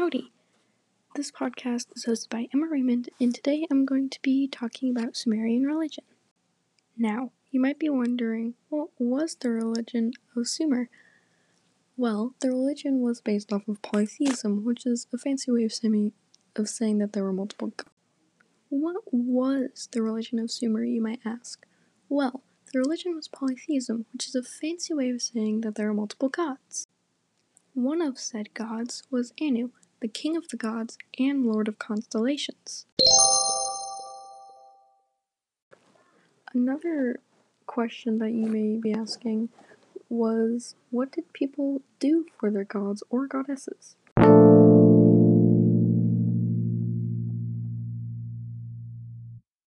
Howdy! This podcast is hosted by Emma Raymond, and today I'm going to be talking about Sumerian religion. Now, you might be wondering, what was the religion of Sumer? Well, the religion was based off of polytheism, which is a fancy way of saying, of saying that there were multiple gods. What was the religion of Sumer, you might ask? Well, the religion was polytheism, which is a fancy way of saying that there are multiple gods. One of said gods was Anu, the king of the gods and lord of constellations. Another question that you may be asking was what did people do for their gods or goddesses?